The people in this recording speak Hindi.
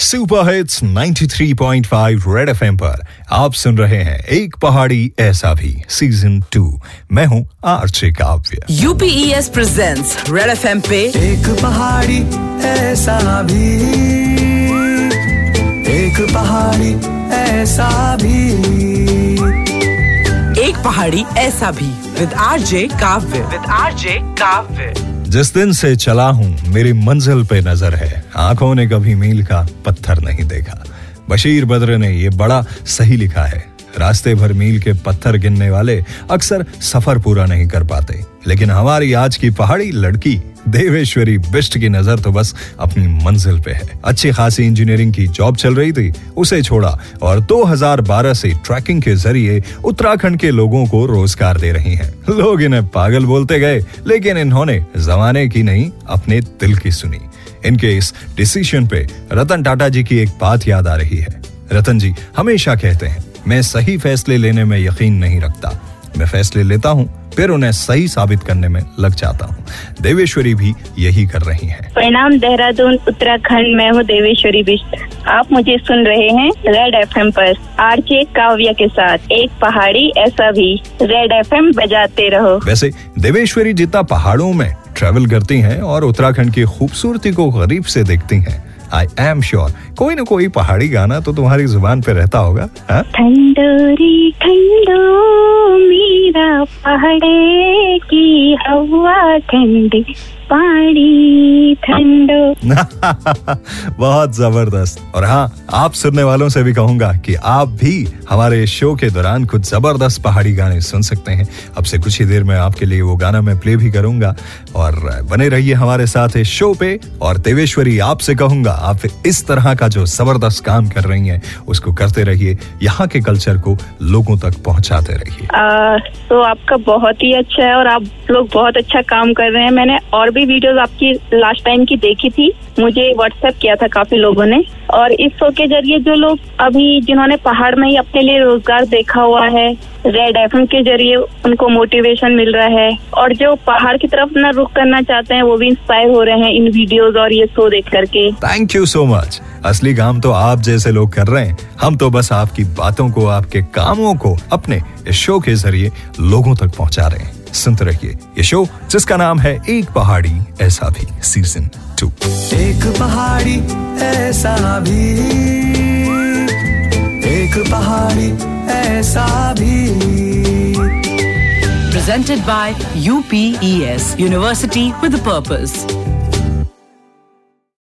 सुपर हिट्स 93.5 रेड एफएम पर आप सुन रहे हैं एक पहाड़ी ऐसा भी सीज़न टू मैं हूँ आरचे काव्य। यूपीएस प्रेजेंट्स रेड एफएम पे एक पहाड़ी ऐसा भी एक पहाड़ी ऐसा भी। एक पहाड़ी ऐसा भी with RJ Kavya. With RJ Kavya. जिस दिन से चला हूँ, मेरी मंजिल पे नज़र है। आँखों ने कभी मील का पत्थर नहीं देखा। बशीर बद्र ने ये बड़ा सही लिखा है। रास्ते भर मील के पत्थर गिनने वाले अक्सर सफ़र पूरा नहीं कर पाते। लेकिन हमारी आज की पहाड़ी लड़की, देवेश्वरी बिस्ट की नज़र तो बस अपनी मंजिल पे है। अच्छी खासी इंजीनियरिंग की जॉब चल रही थी, उसे छोड़ा और 2012 से ट्रैकिंग के ज़रिए उत्तराखंड के लोगों को रोज़गार दे रही हैं। लोग इन्हें पागल बोलते गए, लेकिन इन्होंने जमाने की नहीं, अपने दिल की सुनी। इनके इस डिसीशन पे रतन टाटा जी की एक बात याद आ रही है। रतन जी, हमेशा कहते हैं मैं सही फैसले लेने में यकीन नहीं रखता। मैं फैसले लेता हूँ फिर उन्हें सही साबित करने में लग जाता हूँ। देवेश्वरी भी यही कर रही हैं। परिणाम देहरादून उत्तराखंड में हूँ देवेश्वरी बिष्ट आप मुझे सुन रहे हैं रेड एफएम पर आरजे काव्य के साथ। एक पहाड़ी ऐसा भी। रेड एफएम बजाते रहो। वैसे देवेश्वरी जितना पहाड़ों में ट्रेवल करती हैं और उत्तराखंड की खूबसूरती को गरीब से देखती हैं आई एम श्योर कोई ना कोई पहाड़ी गाना तो तुम्हारी ज़ुबान पे रहता होगा हाँ? ठंडोरी ठंडो मेरा पहाड़े की हवा ठंडी पानी ठंडो। बहुत ज़बरदस्त। और हाँ आप सुनने वालों से भी कहूँगा कि आप भी हमारे शो के दौरान कुछ ज़बरदस्त पहाड़ी गाने सुन सकते हैं। अब से कुछ ही देर में आपके लिए वो गाना मैं प्ले भी करूँगा। और बने रहिए हमारे साथ इस शो पे। और देवेश्वरी आपसे कहूँगा आप इस तरह का जो ज़बरदस्त काम कर रही हैं उसको करते रहिए। यहाँ के कल्चर को लोगों तक पहुँचाते रहिए। तो आपका बहुत ही अच्छा है और आप लोग बहुत अच्छा काम कर रहे हैं। मैंने और भी वीडियोस आपकी लास्ट टाइम की देखी थी, मुझे व्हाट्सएप किया था काफ़ी लोगों ने। और इस शो के ज़रिए जो लोग अभी जिन्होंने पहाड़ में ही अपने लिए रोज़गार देखा हुआ है रेड एफ़ के ज़रिए उनको मोटिवेशन मिल रहा है, और जो पहाड़ की तरफ़ न रुख करना चाहते हैं, वो भी इंस्पायर हो रहे हैं इन वीडियोस और ये शो देख करके। थैंक यू सो मच असली काम तो आप जैसे लोग कर रहे हैं। हम तो बस आपकी बातों को, आपके कामों को अपने इस शो के ज़रिए लोगों तक पहुँचा रहे हैं। सुनते रहिए ये शो जिसका नाम है एक पहाड़ी ऐसा भी सीज़न टू एक पहाड़ी ऐसा भी एक पहाड़ी ऐसा भी presented by UPES university with a Purpose.